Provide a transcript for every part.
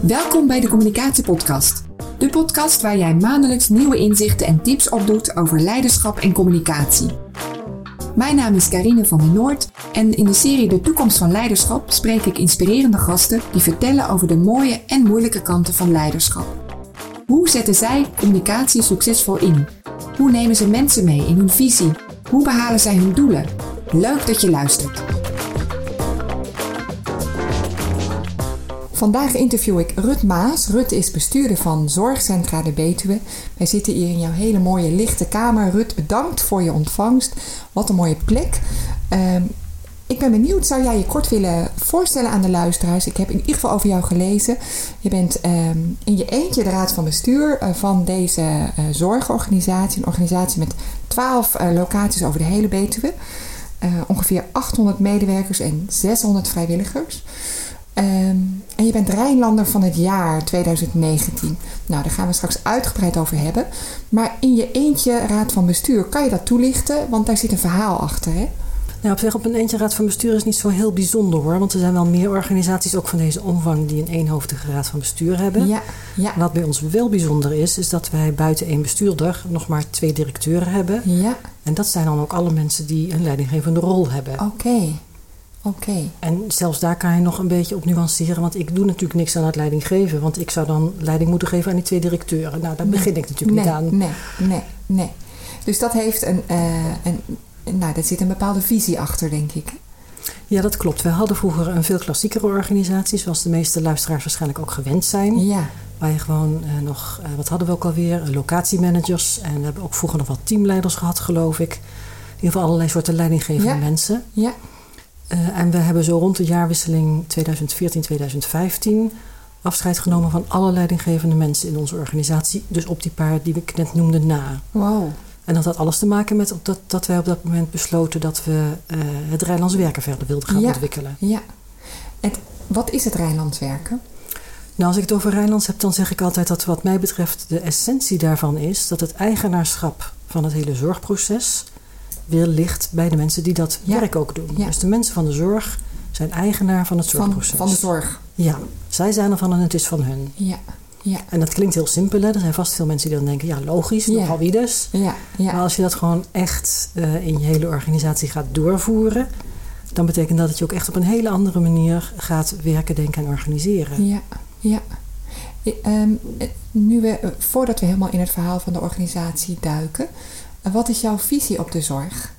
Welkom bij de Communicatiepodcast. De podcast waar jij maandelijks nieuwe inzichten en tips opdoet over leiderschap en communicatie. Mijn naam is Karine van der Noord en in de serie De Toekomst van Leiderschap spreek ik inspirerende gasten die vertellen over de mooie en moeilijke kanten van leiderschap. Hoe zetten zij communicatie succesvol in? Hoe nemen ze mensen mee in hun visie? Hoe behalen zij hun doelen? Leuk dat je luistert. Vandaag interview ik Rut Maas. Rut is bestuurder van Zorgcentra de Betuwe. Wij zitten hier in jouw hele mooie lichte kamer. Rut, bedankt voor je ontvangst. Wat een mooie plek. Um, ik ben benieuwd, zou jij je kort willen voorstellen aan de luisteraars? Ik heb in ieder geval over jou gelezen. Je bent um, in je eentje de raad van bestuur uh, van deze uh, zorgorganisatie. Een organisatie met 12 uh, locaties over de hele Betuwe. ongeveer 800 medewerkers en 600 vrijwilligers. Um, en je bent Rijnlander van het jaar 2019. Nou, daar gaan we straks uitgebreid over hebben. Maar in je eentje raad van bestuur, kan je dat toelichten? Want daar zit een verhaal achter, hè? Nou, op zich op een eentje raad van bestuur is niet zo heel bijzonder hoor. Want er zijn wel meer organisaties, ook van deze omvang, die een eenhoofdige raad van bestuur hebben. Ja, ja. Wat bij ons wel bijzonder is, is dat wij buiten één bestuurder nog maar twee directeuren hebben. Ja. En dat zijn dan ook alle mensen die een leidinggevende rol hebben. Oké. Okay. Oké. Okay. En zelfs daar kan je nog een beetje op nuanceren. Want ik doe natuurlijk niks aan het leiding geven. Want ik zou dan leiding moeten geven aan die twee directeuren. Nou, daar nee. begin ik natuurlijk nee, niet aan. Nee, nee, nee. Dus dat heeft een, uh, een, nou, daar zit een bepaalde visie achter, denk ik. Ja, dat klopt. We hadden vroeger een veel klassiekere organisatie, zoals de meeste luisteraars waarschijnlijk ook gewend zijn. Ja. Waar je gewoon uh, nog, uh, wat hadden we ook alweer, locatiemanagers. En we hebben ook vroeger nog wat teamleiders gehad, geloof ik. In ieder geval allerlei soorten leidinggevende ja. mensen. Ja. Uh, en we hebben zo rond de jaarwisseling 2014-2015 afscheid genomen van alle leidinggevende mensen in onze organisatie. Dus op die paar die ik net noemde na. Wow. En dat had alles te maken met dat, dat wij op dat moment besloten dat we uh, het Rijnlands werken verder wilden gaan ja. ontwikkelen. Ja. En wat is het Rijnlands werken? Nou, als ik het over Rijnlands heb, dan zeg ik altijd dat wat mij betreft de essentie daarvan is dat het eigenaarschap van het hele zorgproces weer ligt bij de mensen die dat ja. werk ook doen. Ja. Dus de mensen van de zorg zijn eigenaar van het zorgproces. Van, van de zorg. Ja, zij zijn ervan en het is van hun. Ja. Ja. En dat klinkt heel simpel. Hè? Er zijn vast veel mensen die dan denken, ja logisch, Ja. nogal wie dus. Ja. Ja. Maar als je dat gewoon echt uh, in je hele organisatie gaat doorvoeren... dan betekent dat dat je ook echt op een hele andere manier gaat werken, denken en organiseren. Ja, ja. Um, nu we, voordat we helemaal in het verhaal van de organisatie duiken... Wat is jouw visie op de zorg?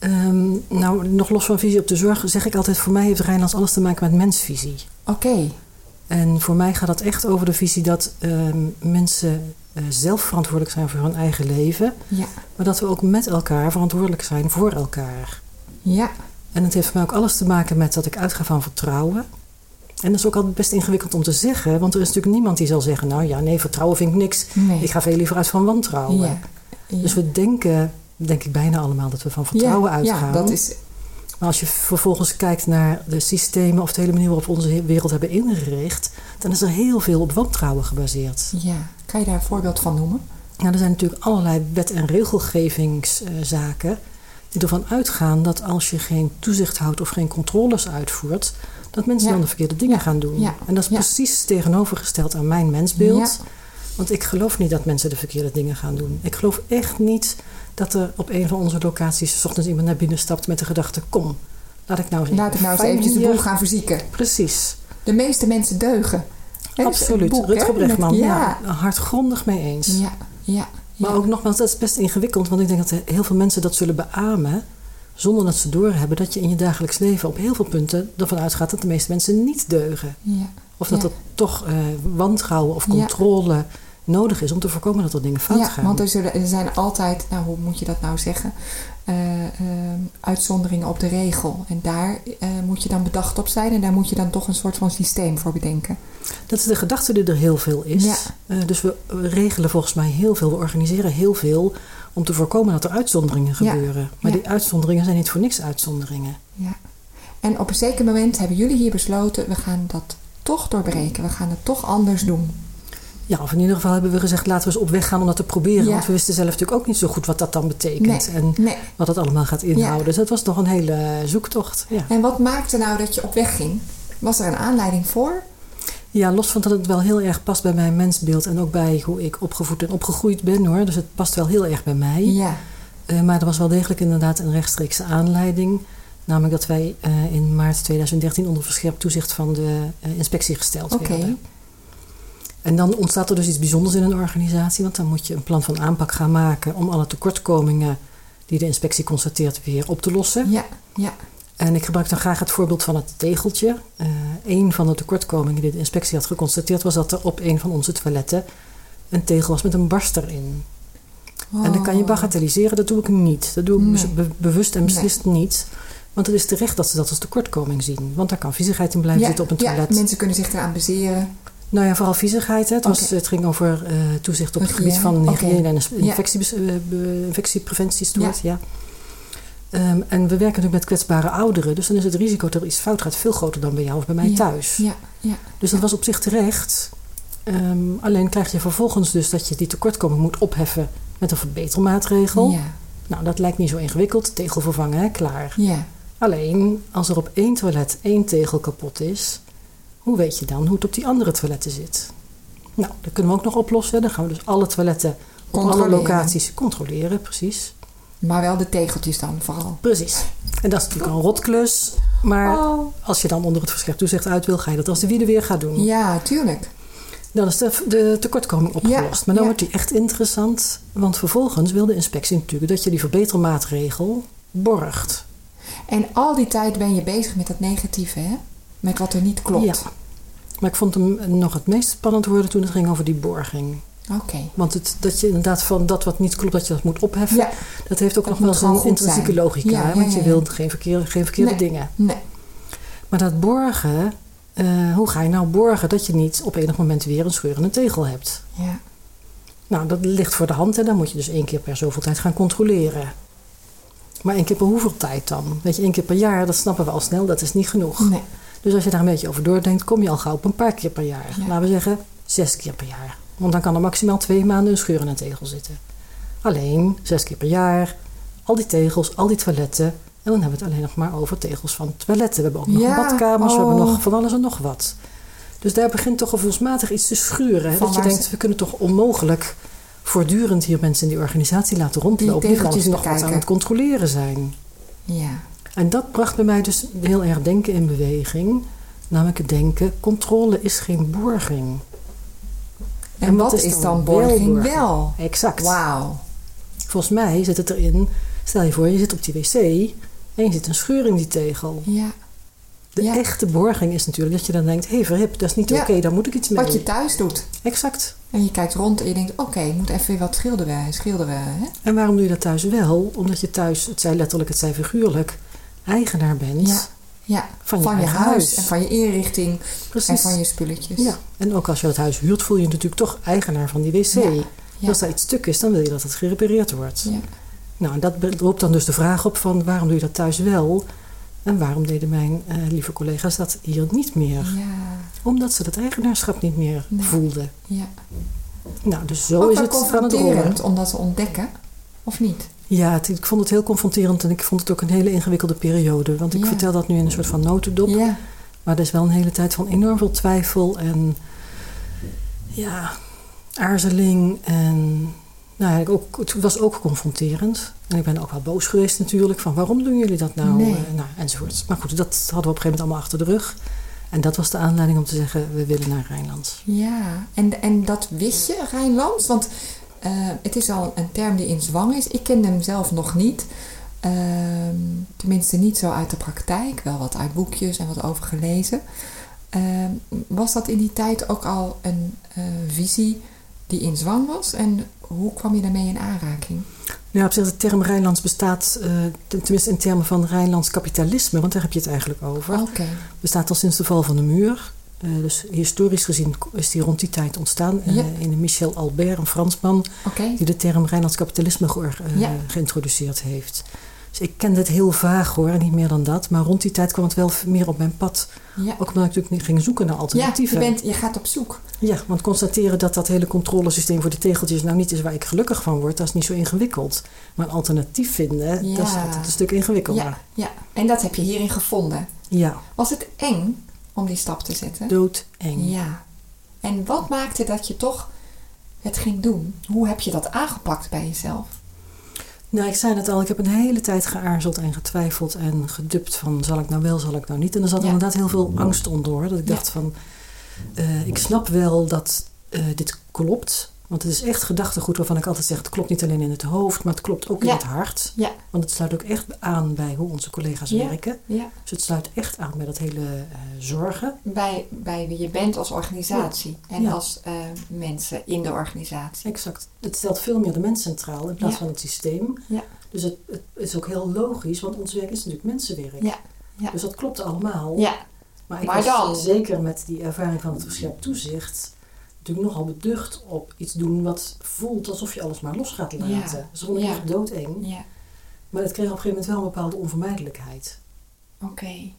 Um, nou, nog los van visie op de zorg zeg ik altijd... voor mij heeft Rijnlands alles te maken met mensvisie. Oké. Okay. En voor mij gaat het echt over de visie dat um, mensen uh, zelf verantwoordelijk zijn voor hun eigen leven. Ja. Maar dat we ook met elkaar verantwoordelijk zijn voor elkaar. Ja. En het heeft voor mij ook alles te maken met dat ik uitga van vertrouwen. En dat is ook altijd best ingewikkeld om te zeggen. Want er is natuurlijk niemand die zal zeggen... nou ja, nee, vertrouwen vind ik niks. Nee. Ik ga veel liever uit van wantrouwen. Ja. Ja. Dus we denken, denk ik bijna allemaal, dat we van vertrouwen ja, uitgaan. Ja, dat is... Maar als je vervolgens kijkt naar de systemen of de hele manier waarop we onze wereld hebben ingericht, dan is er heel veel op wantrouwen gebaseerd. Ja, kan je daar een voorbeeld van noemen? Nou, er zijn natuurlijk allerlei wet- en regelgevingszaken die ervan uitgaan dat als je geen toezicht houdt of geen controles uitvoert, dat mensen ja. dan de verkeerde dingen ja. gaan doen. Ja. En dat is precies tegenovergesteld aan mijn mensbeeld. Want ik geloof niet dat mensen de verkeerde dingen gaan doen. Ik geloof echt niet dat er op een van onze locaties... S ochtends iemand naar binnen stapt met de gedachte... kom, laat ik nou eens, laat ik nou eens eventjes de boel gaan verzieken. Precies. De meeste mensen deugen. Absoluut. Boek, Rutger Bregman, ja. ja. hardgrondig mee eens. Ja, ja. Maar ook nogmaals, dat is best ingewikkeld... want ik denk dat heel veel mensen dat zullen beamen... zonder dat ze doorhebben dat je in je dagelijks leven... op heel veel punten ervan uitgaat dat de meeste mensen niet deugen. Ja. Of dat er toch uh, wantrouwen of controle... Nodig is om te voorkomen dat er dingen fout ja, gaan. want er, zullen, er, zijn altijd, nou hoe moet je dat nou zeggen, uh, uh, uitzonderingen op de regel. En daar uh, moet je dan bedacht op zijn en daar moet je dan toch een soort van systeem voor bedenken. Dat is de gedachte die er heel veel is. Ja. dus we regelen volgens mij heel veel, we organiseren heel veel om te voorkomen dat er uitzonderingen gebeuren. Ja. Maar die uitzonderingen zijn niet voor niks uitzonderingen. Ja. En op een zeker moment hebben jullie hier besloten, we gaan dat toch doorbreken, we gaan het toch anders doen. Ja, of in ieder geval hebben we gezegd, laten we eens op weg gaan om dat te proberen. Ja. Want we wisten zelf natuurlijk ook niet zo goed wat dat dan betekent. Nee, en nee. wat het allemaal gaat inhouden. Ja. Dus dat was toch een hele zoektocht. Ja. En wat maakte nou dat je op weg ging? Was er een aanleiding voor? Ja, los van dat het wel heel erg past bij mijn mensbeeld en ook bij hoe ik opgevoed en opgegroeid ben hoor. Dus het past wel heel erg bij mij. Ja. Uh, maar er was wel degelijk inderdaad een rechtstreekse aanleiding. Namelijk dat wij uh, in maart 2013 onder verscherpt toezicht van de uh, inspectie gesteld Oké. werden. En dan ontstaat er dus iets bijzonders in een organisatie, want dan moet je een plan van aanpak gaan maken om alle tekortkomingen die de inspectie constateert weer op te lossen. Ja, ja. En ik gebruik dan graag het voorbeeld van het tegeltje. Uh, een van de tekortkomingen die de inspectie had geconstateerd was dat er op een van onze toiletten een tegel was met een barster in. Oh. En dan kan je bagatelliseren, dat doe ik niet. Dat doe ik Nee. be- bewust en beslist niet. Want het is terecht dat ze dat als tekortkoming zien. Want daar kan viezigheid in blijven ja, zitten op een ja, toilet. mensen kunnen zich eraan bezeren. Nou ja, vooral viezigheid. Hè. Het, was, het ging over eh, toezicht op het gebied van hygiëne en Ja. infectiebes- eh, woord, ja. Ehm, en we werken natuurlijk met kwetsbare ouderen. Dus dan is het risico dat er iets fout gaat veel groter dan bij jou of bij mij Ja. thuis. Ja, ja. Dus dat was op zich terecht. Ehm, alleen krijg je vervolgens dus dat je die tekortkoming moet opheffen met een verbetermaatregel. Ja, Nou, dat lijkt niet zo ingewikkeld. Tegel vervangen, hè? klaar. ja. Alleen, als er op één toilet één tegel kapot is, hoe weet je dan hoe het op die andere toiletten zit? Nou, dat kunnen we ook nog oplossen. Dan gaan we dus alle toiletten op alle locaties controleren, precies. Maar wel de tegeltjes dan vooral. Precies. En dat is natuurlijk een rotklus. Maar Oh. als je dan onder het verschrift toezicht uit wil, ga je dat als de wiede weer gaat doen. Ja, tuurlijk. Dan is de, de tekortkoming opgelost. Ja, maar dan ja. wordt die echt interessant. Want vervolgens wil de inspectie natuurlijk dat je die verbetermaatregel borgt. En al die tijd ben je bezig met dat negatieve, hè? Met wat er niet klopt. Ja. Maar ik vond hem nog het meest spannend worden toen het ging over die borging. Oké. Want het, dat je inderdaad van dat wat niet klopt, dat je dat moet opheffen. Ja. Dat heeft ook Dat nog wel goed intrinsieke zijn. logica. Ja, hè, ja, want je wilt geen, verkeer, geen verkeerde Nee. dingen. Nee. Maar dat borgen, eh, hoe ga je nou borgen dat je niet op enig moment weer een scheurende tegel hebt? Ja. Nou, dat ligt voor de hand en dan moet je dus één keer per zoveel tijd gaan controleren. Maar één keer per hoeveel tijd dan? Weet je, één keer per jaar, dat snappen we al snel, dat is niet genoeg. Nee. Dus als je daar een beetje over doordenkt, kom je al gauw op een paar keer per jaar. Ja. Laten we zeggen zes keer per jaar. Want dan kan er maximaal twee maanden een scheur in een tegel zitten. Alleen zes keer per jaar, al die tegels, al die toiletten. En dan hebben we het alleen nog maar over tegels van toiletten. We hebben ook nog Ja, badkamers, we oh. hebben nog van alles en nog wat. Dus daar begint toch gevoelsmatig iets te schuren. hè? Dat je denkt, we kunnen toch onmogelijk voortdurend hier mensen in die organisatie laten rondlopen. Die, gewoon nog wat aan het controleren zijn. Ja. En dat bracht bij mij dus heel erg denken in beweging. Namelijk het denken, controle is geen borging. En, wat, is dan borging borging? wel? Exact. Wauw. Volgens mij zit het erin, stel je voor je zit op die wc en je zit een scheur in die tegel. Ja. De Ja. echte borging is natuurlijk dat je dan denkt, hé hey, verhip, dat is niet Ja. oké, daar moet ik iets mee. Wat je thuis doet. Exact. En je kijkt rond en je denkt, oké, ik moet even weer wat schilderen. schilderen hè? En waarom doe je dat thuis wel? Omdat je thuis, het zij letterlijk, het zij figuurlijk, eigenaar bent Ja. Ja, van van, je huis. huis. en van je inrichting Precies. en van je spulletjes. Ja, en ook als je het huis huurt, voel je je natuurlijk toch eigenaar van die wc. Ja. Ja. Als daar iets stuk is, dan wil je dat het gerepareerd wordt. Ja. Nou, en dat roept dan dus de vraag op van waarom doe je dat thuis wel? En waarom deden mijn eh, lieve collega's dat hier niet meer? Ja. Omdat ze dat eigenaarschap niet meer Nee. voelden. ja. Nou, dus zo Ook is het aan het rollen. om dat te ontdekken, of niet? Ja, het- ik vond het heel confronterend en ik vond het ook een hele ingewikkelde periode. Want ik Ja. vertel dat nu in een soort van notendop. Ja. Maar er is wel een hele tijd van enorm veel twijfel en ja, aarzeling. En nou, ja, ook, het was ook confronterend. En ik ben ook wel boos geweest natuurlijk. Van waarom doen jullie dat nou? Nee. Eh, nou enzovoort. Maar goed, dat hadden we op een gegeven moment allemaal achter de rug. En dat was de aanleiding om te zeggen, we willen naar Rijnlands. Ja, en, en dat wist je, Rijnlands? Want eh, het is al een term die in zwang is. Ik kende hem zelf nog niet. Ehm, tenminste, niet zo uit de praktijk. Wel wat uit boekjes en wat over gelezen. Ehm, was dat in die tijd ook al een eh, visie die in zwang was? En hoe kwam je daarmee in aanraking? Ja, op zich de term Rijnlands bestaat, eh, ten- tenminste in termen van Rijnlands kapitalisme, want daar heb je het eigenlijk over. Oké, bestaat al sinds de val van de muur. Eh, dus historisch gezien is die rond die tijd ontstaan. eh, Ja. in Michel Albert, een Fransman, die de term Rijnlands kapitalisme geor- eh, Ja. geïntroduceerd heeft. Dus ik kende het heel vaag hoor, niet meer dan dat. Maar rond die tijd kwam het wel meer op mijn pad. Ja, Ook omdat ik natuurlijk niet ging zoeken naar ja je, alternatieven. bent, je gaat op zoek. Ja, want constateren dat dat hele controlesysteem voor de tegeltjes nou niet is waar ik gelukkig van word, dat is niet zo ingewikkeld. Maar een alternatief vinden, dat is een stuk ingewikkelder. Ja, ja, en dat heb je hierin gevonden. ja Was het eng om die stap te zetten? doodeng. Ja, En wat maakte dat je toch het ging doen? Hoe heb je dat aangepakt bij jezelf? Nou, ik zei het al, ik heb een hele tijd geaarzeld en getwijfeld en gedupt van zal ik nou wel, zal ik nou niet. En er zat Ja. inderdaad heel veel angst onder. Dat ik Ja. dacht van, eh, ik snap wel dat eh, dit klopt. Want het is echt gedachtegoed waarvan ik altijd zeg, het klopt niet alleen in het hoofd, maar het klopt ook in het hart. Ja. Want het sluit ook echt aan bij hoe onze collega's Ja. werken. Ja, Dus het sluit echt aan bij dat hele eh, zorgen. bij, bij wie je bent als organisatie en als eh, mensen in de organisatie. Exact. Het stelt veel meer de mens centraal in plaats van het systeem. Ja. Dus het, het is ook heel logisch, want ons werk is natuurlijk mensenwerk. Ja. Ja. Dus dat klopt allemaal. Ja, Maar ik Maar dan- zeker met die ervaring van het verscherpt toezicht natuurlijk nogal beducht op iets doen wat voelt alsof je alles maar los gaat laten. Ja. Gewoon Ja. echt doodeng. ja, Maar het kreeg op een gegeven moment wel een bepaalde onvermijdelijkheid. oké.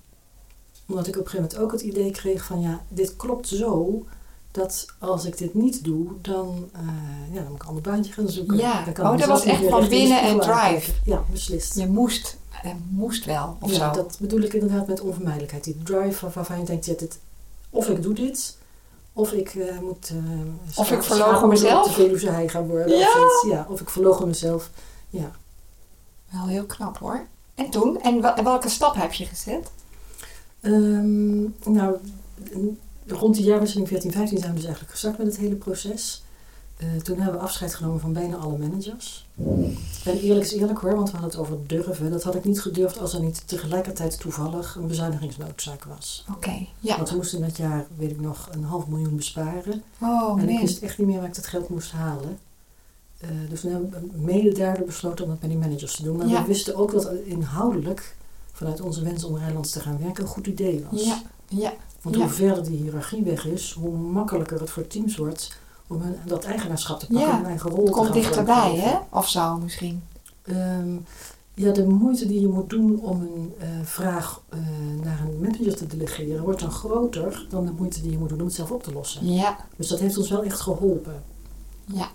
Omdat ik op een gegeven moment ook het idee kreeg van ja, dit klopt zo dat als ik dit niet doe, dan, eh, ja, dan moet ik een ander baantje gaan zoeken. Ja. Dan kan Oh, dat was echt van binnen en drive. Ja, beslist. Je moest, eh, moest wel, of ja, zo. dat bedoel ik inderdaad met onvermijdelijkheid. Die drive waar- waarvan je denkt, ja, dit, of ik doe dit, of ik eh, moet... eh, Of ik mezelf. de Veluwe hei gaan worden. Ja. Of, iets. ja, of ik verlogen mezelf. Ja. Wel heel knap hoor. En toen? En welke stap heb je gezet? Ehm, nou, rond de jaarwisseling 14-15 zijn we dus eigenlijk gestart met het hele proces. Eh, toen hebben we afscheid genomen van bijna alle managers. En eerlijk is eerlijk hoor, want we hadden het over durven. Dat had ik niet gedurfd als er niet tegelijkertijd toevallig een bezuinigingsnoodzaak was. Oké, ja. Want we moesten dat jaar, weet ik nog, een half miljoen besparen. Oh en ik wist echt niet meer waar ik dat geld moest halen. Eh, dus toen hebben we mede daardoor besloten om dat bij die managers te doen. Maar Ja. we wisten ook dat inhoudelijk, vanuit onze wens om Rijnlands te gaan werken, een goed idee was. Ja, ja, Want Ja. hoe verder die hiërarchie weg is, hoe makkelijker het voor teams wordt om dat eigenaarschap te pakken Ja. eigen rol te komt dichterbij hè? Of zo misschien. Ehm, ja, de moeite die je moet doen om een eh, vraag eh, naar een manager te delegeren, wordt dan groter dan de moeite die je moet doen om het zelf op te lossen. Ja, Dus dat heeft ons wel echt geholpen. ja.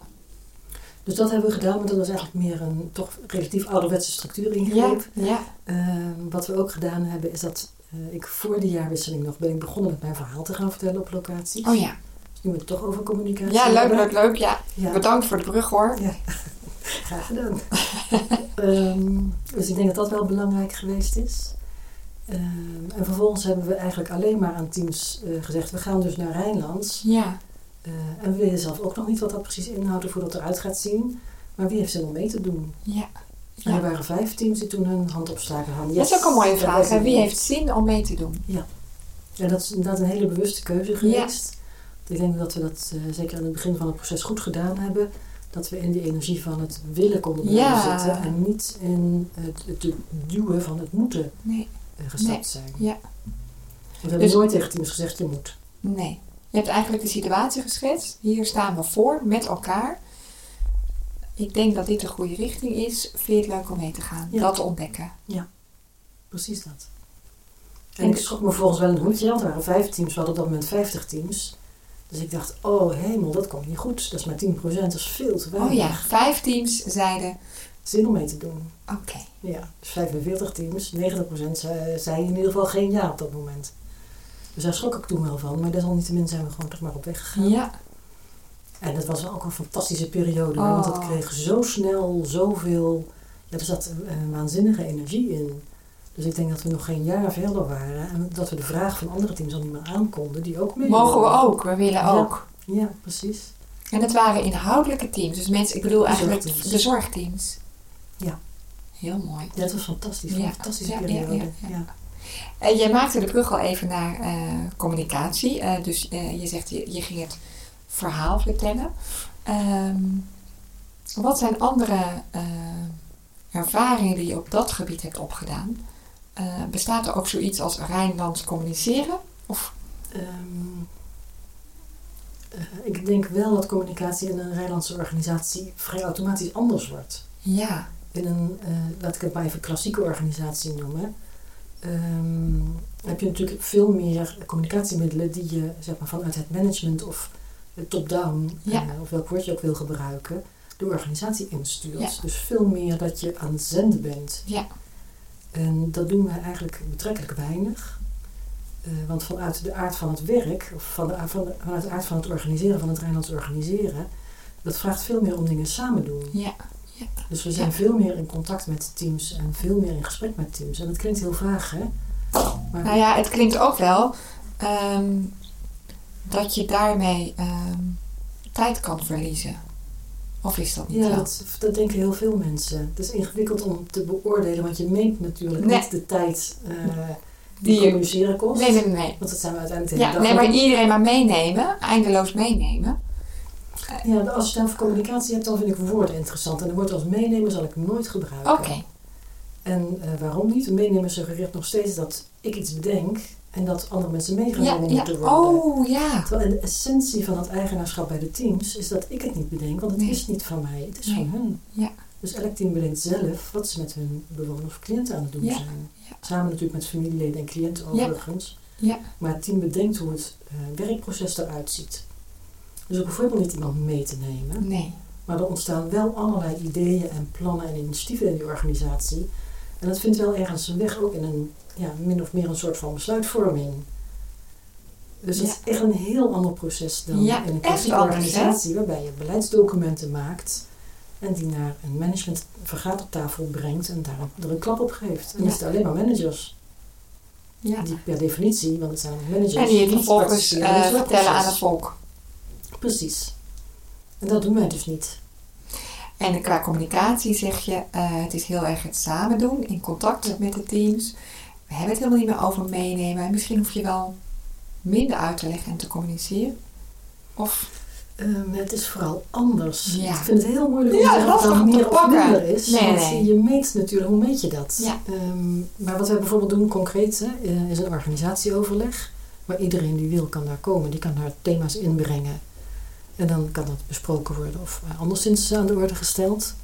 Dus dat hebben we gedaan, maar dat was eigenlijk meer een toch relatief ouderwetse structuur Ja, ingreep. ja. Ehm, wat we ook gedaan hebben, is dat eh, ik voor de jaarwisseling nog ben ik begonnen met mijn verhaal te gaan vertellen op locaties. Oh ja. Nu we het toch over communicatie Ja, leuk, leuk, leuk. Ja. Ja, Bedankt voor de brug hoor. graag gedaan. Ehm, dus ik denk dat dat wel belangrijk geweest is. Ehm, en vervolgens hebben we eigenlijk alleen maar aan teams eh, gezegd, we gaan dus naar Rijnlands. Ja, Eh, en we weten zelf ook nog niet wat dat precies inhoudt of hoe dat eruit gaat zien. Maar wie heeft zin om mee te doen? ja. En er ja. waren vijf teams die toen hun hand opstaken hadden. Dat is ook een mooie vraag. is Wie het. heeft zin om mee te doen? Ja, dat is inderdaad een hele bewuste keuze geweest. Ik denk dat we dat eh, zeker aan het begin van het proces goed gedaan hebben. Dat we in die energie van het willen konden Ja. zitten. En niet in het, het duwen van het moeten Nee, eh, gestapt Nee. zijn. Ja. Want we hebben Dus- nooit tegen teams gezegd, je moet. nee. Je hebt eigenlijk de situatie geschetst. Hier staan we voor met elkaar. Ik denk dat dit de goede richting is. Vind je het leuk om mee te gaan? Ja. Dat ontdekken. Precies dat. En En- ik schrok me volgens wel een hoedje. Want er waren vijf teams, we hadden op dat moment 50 teams. Dus ik dacht, oh hemel, dat komt niet goed. Dat is maar 10%, dat is veel te weinig. Oh ja, vijf teams zeiden Zin om mee te doen. oké. Ja, dus 45 teams, 90% zei, in ieder geval geen ja op dat moment. Dus daar schrok ik toen wel van, maar desalniettemin zijn we gewoon toch maar op weg gegaan. Ja, En dat was ook een fantastische periode, want het Oh. kreeg zo snel zoveel, ja, er zat een waanzinnige energie in. Dus ik denk dat we nog geen jaar verder waren en dat we de vraag van andere teams al niet meer aankonden, die ook mee mogen we ook. We willen Ja. ook. Ja, precies. En het waren inhoudelijke teams. Dus mensen, ik bedoel eigenlijk Zorgteams. de zorgteams. Ja. Heel mooi. Ja, het was fantastisch, Ja, fantastische ja, periode. ja. En jij maakte de brug al even naar eh, communicatie. Eh, dus eh, je zegt, je, je ging het verhaal vertellen. Ehm, wat zijn andere ervaringen die je op dat gebied hebt opgedaan? Eh, bestaat er ook zoiets als Rijnlands communiceren? Of, Ehm, eh, ik denk wel dat communicatie in een Rijnlandse organisatie vrij automatisch anders wordt. ja, In een, eh, laat ik het maar even klassieke organisatie noemen, ehm, heb je natuurlijk veel meer communicatiemiddelen die je zeg maar, vanuit het management of het top-down, Ja. of welk woord je ook wil gebruiken, de organisatie instuurt. Ja. Dus veel meer dat je aan het zenden bent. ja, En dat doen we eigenlijk betrekkelijk weinig. Eh, want vanuit de aard van het werk, of van de, van de- vanuit de aard van het organiseren, van het Rijnlands organiseren, dat vraagt veel meer om dingen samen doen. Ja. Dus we zijn Ja. veel meer in contact met teams en veel meer in gesprek met teams. En dat klinkt heel vaag, hè? Maar Nou ja, het klinkt ook wel ehm, dat je daarmee ehm, tijd kan verliezen. Of is dat niet ja, dat, dat denken heel veel mensen. Het is ingewikkeld om te beoordelen, want je meet natuurlijk Nee. niet de tijd eh, die Die communiceren kost. Nee, nee, nee. Want dat zijn we uiteindelijk de Ja, nee, maar iedereen maar meenemen, eindeloos meenemen. Ja, als je het over communicatie hebt, dan vind ik woorden interessant. En een woord als meenemen zal ik nooit gebruiken. Oké, En eh, waarom niet? Meenemen suggereert nog steeds dat ik iets bedenk en dat andere mensen meegenomen ja. moeten worden. Oh, ja. Terwijl de essentie van het eigenaarschap bij de teams is dat ik het niet bedenk, want het Nee. is niet van mij, het is Nee. van hun. Ja. Dus elk team bedenkt zelf wat ze met hun bewoners of cliënten aan het doen Ja. zijn. Samen natuurlijk met familieleden en cliënten overigens. Ja. Maar het team bedenkt hoe het eh, werkproces eruit ziet. Dus ook bijvoorbeeld niet iemand mee te nemen. Nee. Maar er ontstaan wel allerlei ideeën en plannen en initiatieven in die organisatie. En dat vindt wel ergens zijn weg ook in een ja, min of meer een soort van besluitvorming. Dus het Ja. is echt een heel ander proces dan Ja, in een klassieke organisatie waarbij je beleidsdocumenten maakt en die naar een management vergadertafel brengt en daar een, er een klap op geeft. En Ja. dat zijn alleen maar managers. Ja. Die per definitie, want het zijn managers. En die het niet vervolgens het vertellen aan het volk. Precies. En dat doen wij dus niet. En qua communicatie zeg je, eh, het is heel erg het samen doen, in contact met de teams. We hebben het helemaal niet meer over meenemen. Misschien hoef je wel minder uit te leggen en te communiceren. Of, Ehm, het is vooral anders. Ja. Ik vind het heel moeilijk om Ja, te zeggen te meer of pakken. minder is. Nee, want nee. je meet natuurlijk, hoe meet je dat? Ja. Ehm, maar wat wij bijvoorbeeld doen concreet hè, eh, is een organisatieoverleg. Waar iedereen die wil kan daar komen. Die kan daar thema's inbrengen. En dan kan dat besproken worden of eh, anderszins aan de orde gesteld.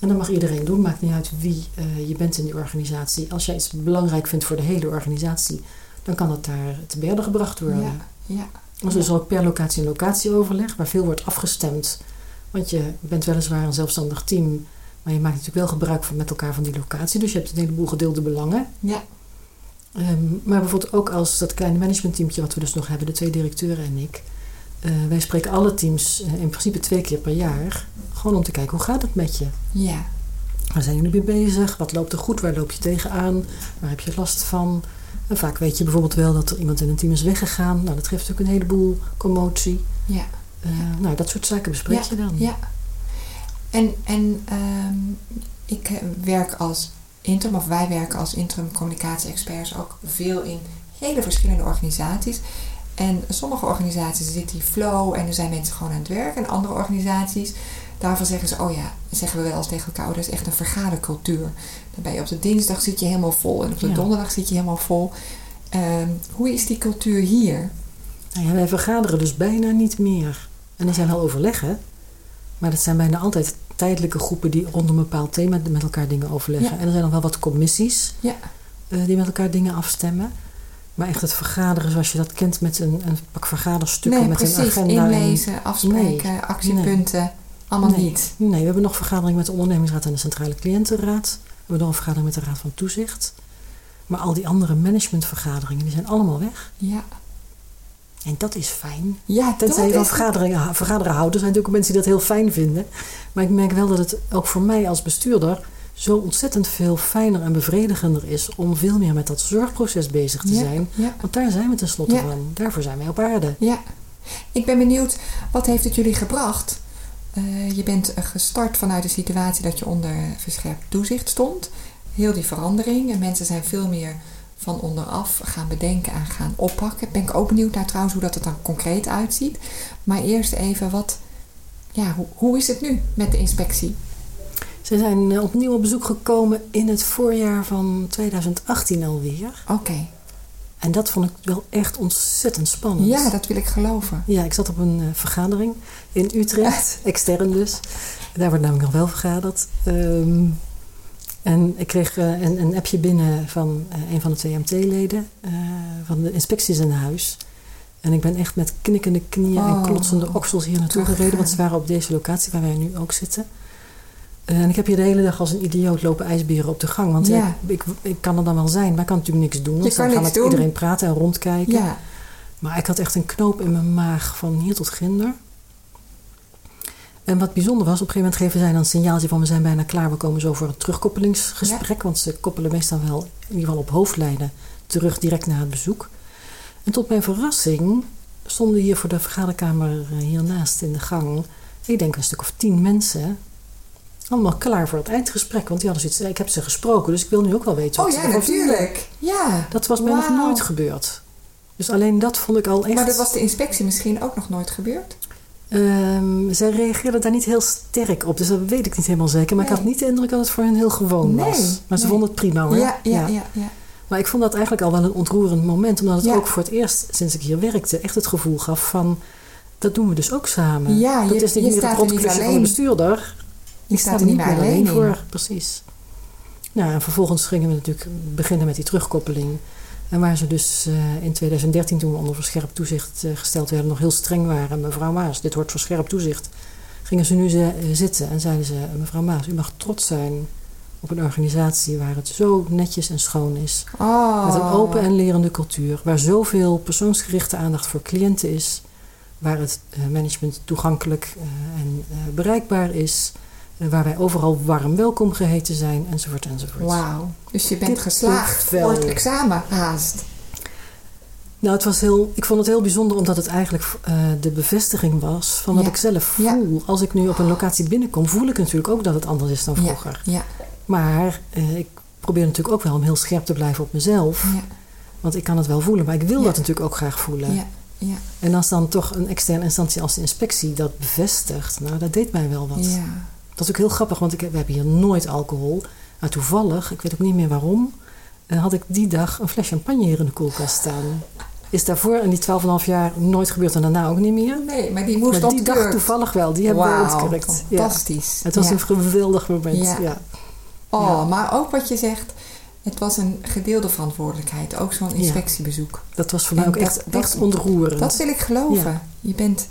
En dat mag iedereen doen. Maakt niet uit wie eh, je bent in die organisatie. Als jij iets belangrijk vindt voor de hele organisatie, dan kan dat daar te berde gebracht worden. ja, ja, Dus er is ook per locatie een locatieoverleg waar veel wordt afgestemd. Want je bent weliswaar een zelfstandig team, maar je maakt natuurlijk wel gebruik van met elkaar van die locatie. Dus je hebt een heleboel gedeelde belangen. ja, Ehm, maar bijvoorbeeld ook als dat kleine managementteamtje wat we dus nog hebben, de twee directeuren en ik. Eh, wij spreken alle teams eh, in principe twee keer per jaar. Gewoon om te kijken hoe gaat het met je. ja. Waar zijn jullie mee bezig? Wat loopt er goed? Waar loop je tegenaan? Waar heb je last van? En vaak weet je bijvoorbeeld wel dat er iemand in een team is weggegaan. Nou, dat geeft natuurlijk een heleboel commotie. ja. Eh, nou, dat soort zaken bespreek je dan. Ja. En, en ehm, ik werk als interim, of wij werken als interim communicatie-experts ook veel in hele verschillende organisaties. En sommige organisaties zit die flow en er zijn mensen gewoon aan het werk. En andere organisaties, daarvan zeggen ze, oh ja, zeggen we wel eens tegen elkaar, oh, dat is echt een vergadercultuur. Dan ben je op de dinsdag zit je helemaal vol en op de Ja. donderdag zit je helemaal vol. Ehm, hoe is die cultuur hier? Nou ja, wij vergaderen dus bijna niet meer. En er zijn wel overleggen. Maar dat zijn bijna altijd tijdelijke groepen die rond een bepaald thema met elkaar dingen overleggen. Ja. En er zijn nog wel wat commissies Ja. eh, die met elkaar dingen afstemmen. Maar echt het vergaderen zoals je dat kent met een, een pak vergaderstukken Nee, met precies. een agenda. en- Inlezen, afspreken, actiepunten. Allemaal niet. Nee, we hebben nog vergadering met de ondernemingsraad en de centrale cliëntenraad. We hebben nog een vergadering met de raad van toezicht. Maar al die andere managementvergaderingen, die zijn allemaal weg. Ja. En dat is fijn. Ja, Tenzij je is... vergaderingen, vergaderen houdt. Er zijn natuurlijk ook mensen die dat heel fijn vinden. Maar ik merk wel dat het ook voor mij als bestuurder zo ontzettend veel fijner en bevredigender is om veel meer met dat zorgproces bezig te Ja, zijn. Ja, Want daar zijn we tenslotte Ja. van. Daarvoor zijn wij op aarde. ja. Ik ben benieuwd, wat heeft het jullie gebracht? Eh, je bent gestart vanuit de situatie dat je onder verscherpt toezicht stond. Heel die verandering. En mensen zijn veel meer van onderaf gaan bedenken en gaan oppakken. Ben ik ook benieuwd naar trouwens hoe dat er dan concreet uitziet. Maar eerst even wat... Ja, hoe, hoe is het nu met de inspectie? Ze zijn eh, opnieuw op bezoek gekomen in het voorjaar van 2018 alweer. Oké. En dat vond ik wel echt ontzettend spannend. Ja, dat wil ik geloven. Ja, ik zat op een eh, vergadering in Utrecht, extern dus. Daar wordt namelijk nog wel vergaderd. Ehm, en ik kreeg eh, een, een appje binnen van een van de twee MT-leden eh, van de inspecties in huis. En ik ben echt met knikkende knieën en Oh. klotsende oksels hier naartoe gereden, want ze waren op deze locatie waar wij nu ook zitten. Eh, en ik heb hier de hele dag als een idioot lopen ijsberen op de gang. Want Ja. ja, ik, ik kan er dan wel zijn, maar ik kan natuurlijk niks doen. Want kan dan gaat iedereen praten en rondkijken. Ja. Maar ik had echt een knoop in mijn maag van hier tot ginder. En wat bijzonder was, op een gegeven moment geven zij dan een signaaltje van we zijn bijna klaar. We komen zo voor een terugkoppelingsgesprek. Want ze koppelen meestal wel, in ieder geval op hoofdlijnen, terug direct na het bezoek. En tot mijn verrassing stonden hier voor de vergaderkamer eh, hiernaast in de gang, ik denk een stuk of tien mensen. Allemaal klaar voor het eindgesprek. Want die hadden zoiets, ik heb ze gesproken, dus ik wil nu ook wel weten wat Oh ja, natuurlijk. Ja. Dat was mij nog nooit gebeurd. Dus alleen dat vond ik al echt... Maar dat was de inspectie misschien ook nog nooit gebeurd? Ehm, zij reageerden daar niet heel sterk op, dus dat weet ik niet helemaal zeker. Maar ik had niet de indruk dat het voor hen heel gewoon Nee, was. Maar ze nee. vonden het prima hoor. Ja, ja, ja. ja. Maar ik vond dat eigenlijk al wel een ontroerend moment, omdat het Ja. ook voor het eerst sinds ik hier werkte echt het gevoel gaf van. Dat doen we dus ook samen. Ja, dat je- is niet je meer staat het rotklusje van de alleen. bestuurder. Ik staat sta er niet meer alleen in. voor. Precies. Nou, en vervolgens gingen we natuurlijk beginnen met die terugkoppeling. En waar ze dus eh, in 2013, toen we onder verscherpt toezicht eh, gesteld werden, nog heel streng waren. Mevrouw Maas, dit hoort verscherpt toezicht. Gingen ze nu ze- eh, zitten en zeiden ze: Mevrouw Maas, u mag trots zijn op een organisatie waar het zo netjes en schoon is. Oh. Met een open en lerende cultuur, waar zoveel persoonsgerichte aandacht voor cliënten is, waar het management toegankelijk en bereikbaar is, waar wij overal warm welkom geheten zijn, enzovoort, enzovoort. Wauw. Dus je bent Dit geslaagd voor het examen haast. Nou, het was heel, ik vond het heel bijzonder omdat het eigenlijk eh, de bevestiging was van wat Ja. ik zelf Ja. voel. Als ik nu op een locatie binnenkom, voel ik natuurlijk ook dat het anders is dan vroeger. ja, Maar eh, ik probeer natuurlijk ook wel om heel scherp te blijven op mezelf. ja, Want ik kan het wel voelen, maar ik wil dat natuurlijk ook graag voelen. ja, ja, En als dan toch een externe instantie als de inspectie dat bevestigt, nou, dat deed mij wel wat. ja. Dat is ook heel grappig, want ik, heb- we hebben hier nooit alcohol. Maar toevallig, ik weet ook niet meer waarom, eh, had ik die dag een fles champagne hier in de koelkast staan. Is daarvoor in die 12,5 jaar nooit gebeurd en daarna ook niet meer. Nee, maar die moest Maar die dag toevallig wel, die hebben we Wauw, ontkurkt. Ja. fantastisch. Het was Ja. een geweldig moment. Ja. Ja. Oh, maar ook wat je zegt, het was een gedeelde verantwoordelijkheid. Ook zo'n inspectiebezoek. Dat was voor mij En ook dat- echt, dat- echt ontroerend. Dat wil ik geloven. Je, bent,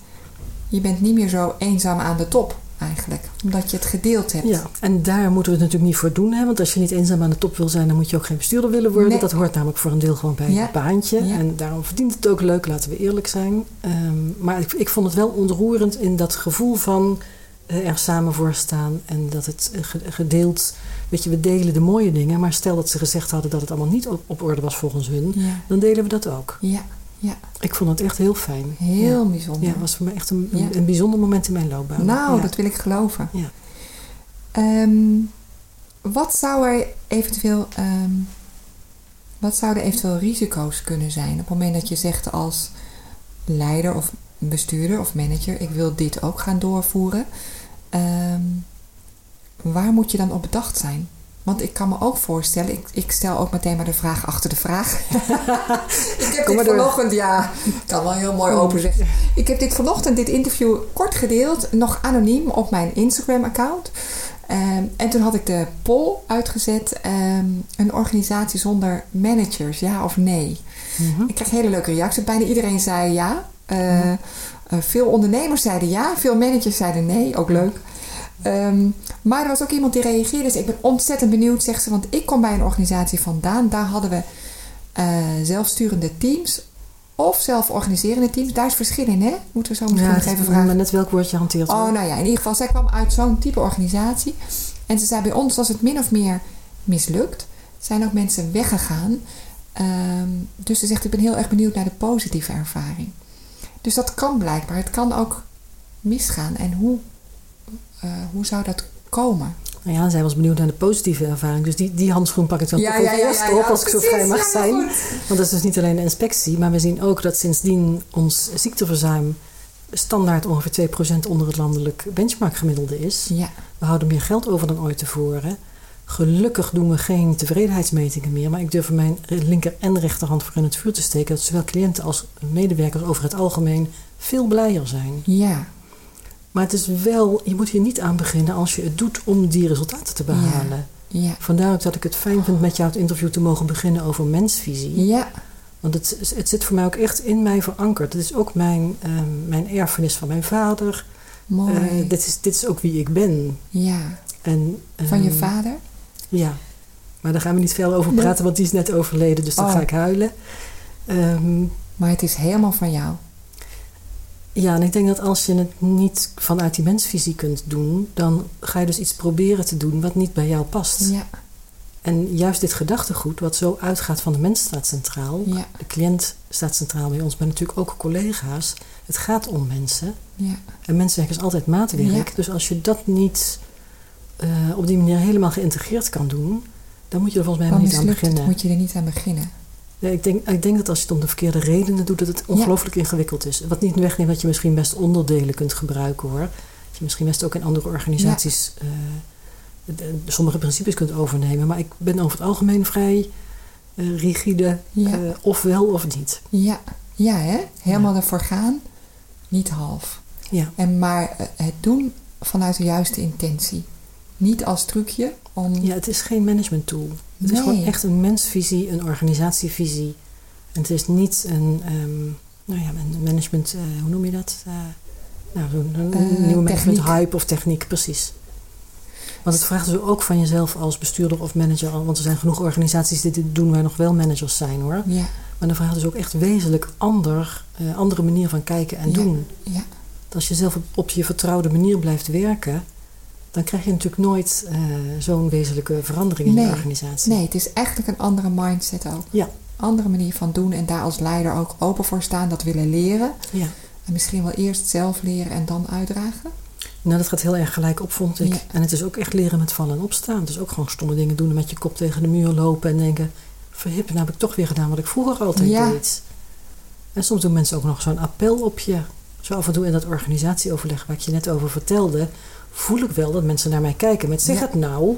je bent niet meer zo eenzaam aan de top eigenlijk. Omdat je het gedeeld hebt. Ja, en daar moeten we het natuurlijk niet voor doen. Hè? Want als je niet eenzaam aan de top wil zijn, dan moet je ook geen bestuurder willen worden. Nee. Dat hoort namelijk voor een deel gewoon bij Ja. het baantje. Ja. En daarom verdient het ook leuk, laten we eerlijk zijn. Ehm, maar ik, ik vond het wel ontroerend in dat gevoel van eh, er samen voor staan. En dat het eh, ge- gedeeld, weet je, we delen de mooie dingen. Maar stel dat ze gezegd hadden dat het allemaal niet op, op orde was volgens hun, Ja, dan delen we dat ook. ja, ja. Ik vond het echt heel fijn. heel Ja. bijzonder. Ja, het was voor mij echt een, een, een bijzonder moment in mijn loopbaan. Nou, dat wil ik geloven. Ja. Ehm, wat zou er eventueel... ehm, wat zouden eventueel risico's kunnen zijn op het moment dat je zegt als leider of bestuurder of manager, ik wil dit ook gaan doorvoeren. Ehm, waar moet je dan op bedacht zijn? Want ik kan me ook voorstellen, ik, ik stel ook meteen maar de vraag achter de vraag. ik heb Kom dit door. vanochtend, ja, ik kan wel heel mooi open zeggen. Ik heb dit vanochtend, dit interview, kort gedeeld, nog anoniem op mijn Instagram-account. Ehm, en toen had ik de poll uitgezet, ehm, een organisatie zonder managers, ja of nee? Mhm. Ik kreeg hele leuke reacties. Bijna iedereen zei ja. Eh, eh, veel ondernemers zeiden ja, veel managers zeiden nee, ook leuk. Ehm, maar er was ook iemand die reageerde. Dus ik ben ontzettend benieuwd, zegt ze. Want ik kom bij een organisatie vandaan. Daar hadden we eh, zelfsturende teams of zelforganiserende teams. Daar is verschil in, hè? Moeten we zo misschien Ja, nog even vragen. maar net welk woord je hanteert. Oh, nou ja, in ieder geval, zij kwam uit zo'n type organisatie. En ze zei, bij ons was het min of meer mislukt. Zijn ook mensen weggegaan. Ehm, dus ze zegt, ik ben heel erg benieuwd naar de positieve ervaring. Dus dat kan blijkbaar. Het kan ook misgaan. En hoe, eh, hoe zou dat komen? Nou ja, zij was benieuwd naar de positieve ervaring. Dus die, die handschoen pak ik dan Ja, toch ja, ja, op als ik zo vrij mag zijn. Want dat is dus niet alleen de inspectie. Maar we zien ook dat sindsdien ons ziekteverzuim standaard ongeveer 2% onder het landelijk benchmarkgemiddelde is. Ja, We houden meer geld over dan ooit tevoren. Gelukkig doen we geen tevredenheidsmetingen meer. Maar ik durf mijn linker en rechterhand voor in het vuur te steken. Dat zowel cliënten als medewerkers over het algemeen veel blijer zijn. ja, Maar het is wel, je moet hier niet aan beginnen als je het doet om die resultaten te behalen. ja, Vandaar ook dat ik het fijn vind met jou het interview te mogen beginnen over mensvisie. ja, Want het, het zit voor mij ook echt in mij verankerd. Het is ook mijn, ehm, mijn erfenis van mijn vader. mooi. Eh, dit, is, dit is ook wie ik ben. ja, En, Van je ehm, vader? Ja, maar daar gaan we niet veel over Nee. praten, want die is net overleden, dus dan Oh. ga ik huilen. Ehm, Maar het is helemaal van jou. Ja, en ik denk dat als je het niet vanuit die mensvisie kunt doen, dan ga je dus iets proberen te doen wat niet bij jou past. Ja, En juist dit gedachtegoed, wat zo uitgaat van de mens staat centraal, ja, de cliënt staat centraal bij ons, maar natuurlijk ook collega's. Het gaat om mensen. ja. En mensenwerk is altijd maatwerk. Ja. Dus als je dat niet eh, op die manier helemaal geïntegreerd kan doen, dan moet je er volgens mij Dan niet aan het, beginnen. moet je er niet aan beginnen. Ja, ik, denk, ik denk dat als je het om de verkeerde redenen doet, dat het ongelooflijk ingewikkeld is. Wat niet wegneemt dat je misschien best onderdelen kunt gebruiken hoor. Dat je misschien best ook in andere organisaties eh, de- sommige principes kunt overnemen. Maar ik ben over het algemeen vrij eh, rigide, Ja. eh, of wel of niet. Ja, ja hè? Helemaal ervoor gaan, niet half. Ja. En maar het doen vanuit de juiste intentie. Niet als trucje om... ja, het is geen management tool. Het is gewoon echt een mensvisie, een organisatievisie. En het is niet een, ehm, nou ja, een management, eh, hoe noem je dat? Eh, nou, een Eh, nieuwe management hype of techniek, precies. Want het vraagt dus ook van jezelf als bestuurder of manager. Want er zijn genoeg organisaties die dit doen waar nog wel managers zijn hoor. Ja, Maar dan vraagt dus ook echt wezenlijk ander, andere manier van kijken en Ja. doen. ja, Als je zelf op, op je vertrouwde manier blijft werken, dan krijg je natuurlijk nooit eh, zo'n wezenlijke verandering in Nee. je organisatie. nee, het is eigenlijk een andere mindset ook. Ja. Andere manier van doen en daar als leider ook open voor staan, dat willen leren. Ja. En misschien wel eerst zelf leren en dan uitdragen. Nou, dat gaat heel erg gelijk op, vond ik. Ja. En het is ook echt leren met vallen en opstaan. Is ook gewoon stomme dingen doen en met je kop tegen de muur lopen en denken... Verhip, nou heb ik toch weer gedaan wat ik vroeger altijd Ja. deed. En soms doen mensen ook nog zo'n appel op je. Zo af en toe in dat organisatieoverleg waar ik je net over vertelde... voel ik wel dat mensen naar mij kijken met zeg Ja. het nou.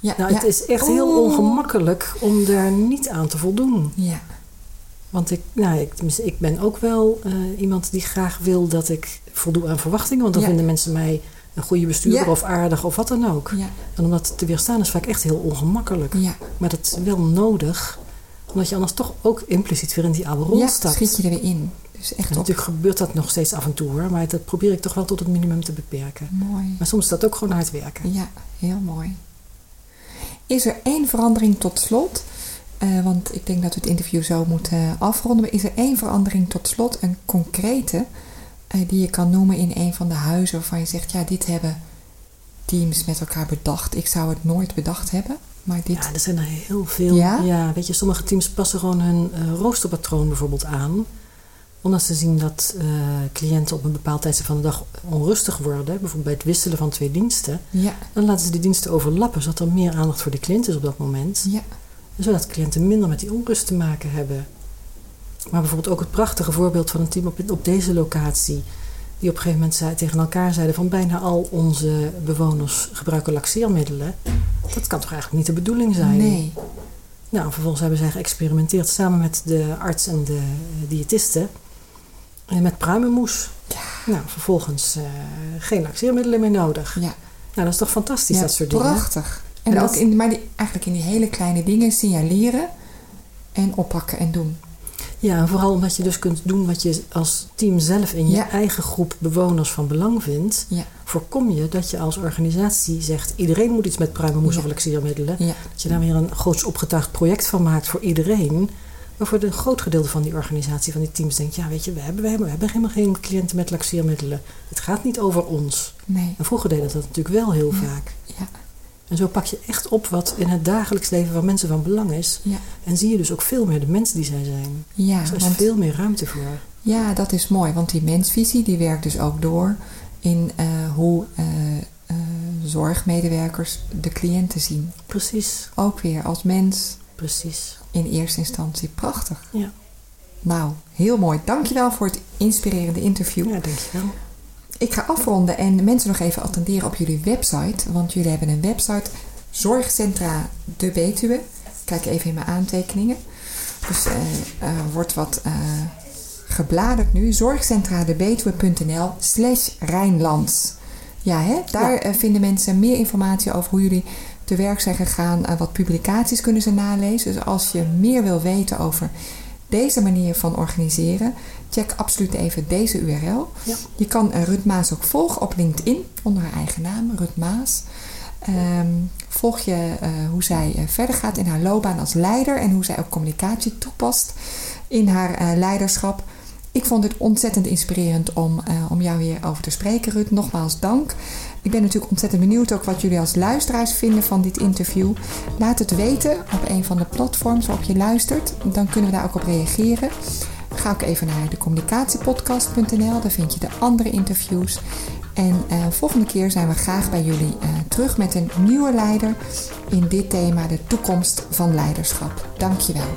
Ja, Nou, het ja. is echt heel ongemakkelijk om daar niet aan te voldoen. Ja, Want ik, nou, ik, ik ben ook wel eh, iemand die graag wil dat ik voldoe aan verwachtingen. Want dan Ja. vinden mensen mij een goede bestuurder Ja. of aardig of wat dan ook. ja, En om dat te weerstaan is vaak echt heel ongemakkelijk. Maar dat is wel nodig, omdat je anders toch ook impliciet weer in die oude rol ja, stapt. schiet je er weer in. Dus echt op. natuurlijk gebeurt dat nog steeds af en toe hoor, maar dat probeer ik toch wel tot het minimum te beperken. Mooi. Maar soms is dat ook gewoon hard werken. Ja, heel mooi. Is er één verandering tot slot? Eh, want ik denk dat we het interview zo moeten eh, afronden. Maar is er één verandering tot slot, een concrete, eh, die je kan noemen in een van de huizen waarvan je zegt: ja, dit hebben teams met elkaar bedacht. Ik zou het nooit bedacht hebben, maar dit. Ja, er zijn er heel veel. Ja? weet je, sommige teams passen gewoon hun eh, roosterpatroon bijvoorbeeld aan. Omdat ze zien dat eh, cliënten op een bepaald tijdstip van de dag onrustig worden, bijvoorbeeld bij het wisselen van twee diensten, Ja, dan laten ze die diensten overlappen, zodat er meer aandacht voor de cliënt is op dat moment. ja, zodat cliënten minder met die onrust te maken hebben. Maar bijvoorbeeld ook het prachtige voorbeeld van een team op, op deze locatie. Die op een gegeven moment zei, tegen elkaar zeiden van bijna al onze bewoners gebruiken laxeermiddelen. Dat kan toch eigenlijk niet de bedoeling zijn? nee. Nou, vervolgens hebben zij geëxperimenteerd samen met de arts en de eh, diëtisten. En met pruimenmoes. Nou, vervolgens eh, geen laxeermiddelen meer nodig. Ja, Nou, dat is toch fantastisch, ja dat soort dingen. prachtig. En, En ook in, maar die, eigenlijk in die hele kleine dingen signaleren en oppakken en doen. Ja, en vooral omdat je dus kunt doen wat je als team zelf in je Ja. eigen groep bewoners van belang vindt, Ja, voorkom je dat je als organisatie zegt iedereen moet iets met pruimenmoes Ja. of laxeermiddelen. ja, Dat je daar weer een groots opgetuigd project van maakt voor iedereen. Maar voor een groot gedeelte van die organisatie, van die teams, denkt: ja, weet je, we hebben, we hebben, we hebben helemaal geen cliënten met laxeermiddelen. Het gaat niet over ons. nee. En vroeger deden dat natuurlijk wel heel Ja. vaak. Ja, En zo pak je echt op wat in het dagelijks leven van mensen van belang is. ja, En zie je dus ook veel meer de mensen die zij zijn. ja. Dus er is want- veel meer ruimte voor. Ja, dat is mooi, want die mensvisie die werkt dus ook door in eh, hoe eh, eh, zorgmedewerkers de cliënten zien. Precies, Ook weer als mens precies. In eerste instantie. Prachtig. Ja, Nou, heel mooi. Dankjewel voor het inspirerende interview. ja dankjewel. Ik ga afronden en mensen nog even attenderen op jullie website. Want jullie hebben een website, Zorgcentra de Betuwe. Kijk even in mijn aantekeningen. Dus er wordt wat eh, gebladerd nu. Zorgcentradebetuwe.nl slash Rijnlands. Ja, hè? daar Ja. eh, vinden mensen meer informatie over hoe jullie te werk zijn gegaan. Eh, wat publicaties kunnen ze nalezen. Dus als je meer wil weten over deze manier van organiseren, check absoluut even deze URL. Ja. Je kan eh, Ruth Maas ook volgen op LinkedIn onder haar eigen naam, Ruth Maas. Ehm, volg je uh, hoe zij uh, verder gaat in haar loopbaan als leider en hoe zij ook communicatie toepast in haar uh, leiderschap. Ik vond het ontzettend inspirerend om, om jou hier over te spreken, Ruud. Nogmaals dank. Ik ben natuurlijk ontzettend benieuwd ook wat jullie als luisteraars vinden van dit interview. Laat het weten op een van de platforms waarop je luistert. Dan kunnen we daar ook op reageren. Ga ook even naar de communicatiepodcast.nl. Daar vind je de andere interviews. En uh, volgende keer zijn we graag bij jullie uh, terug met een nieuwe leider in dit thema de toekomst van leiderschap. Dankjewel.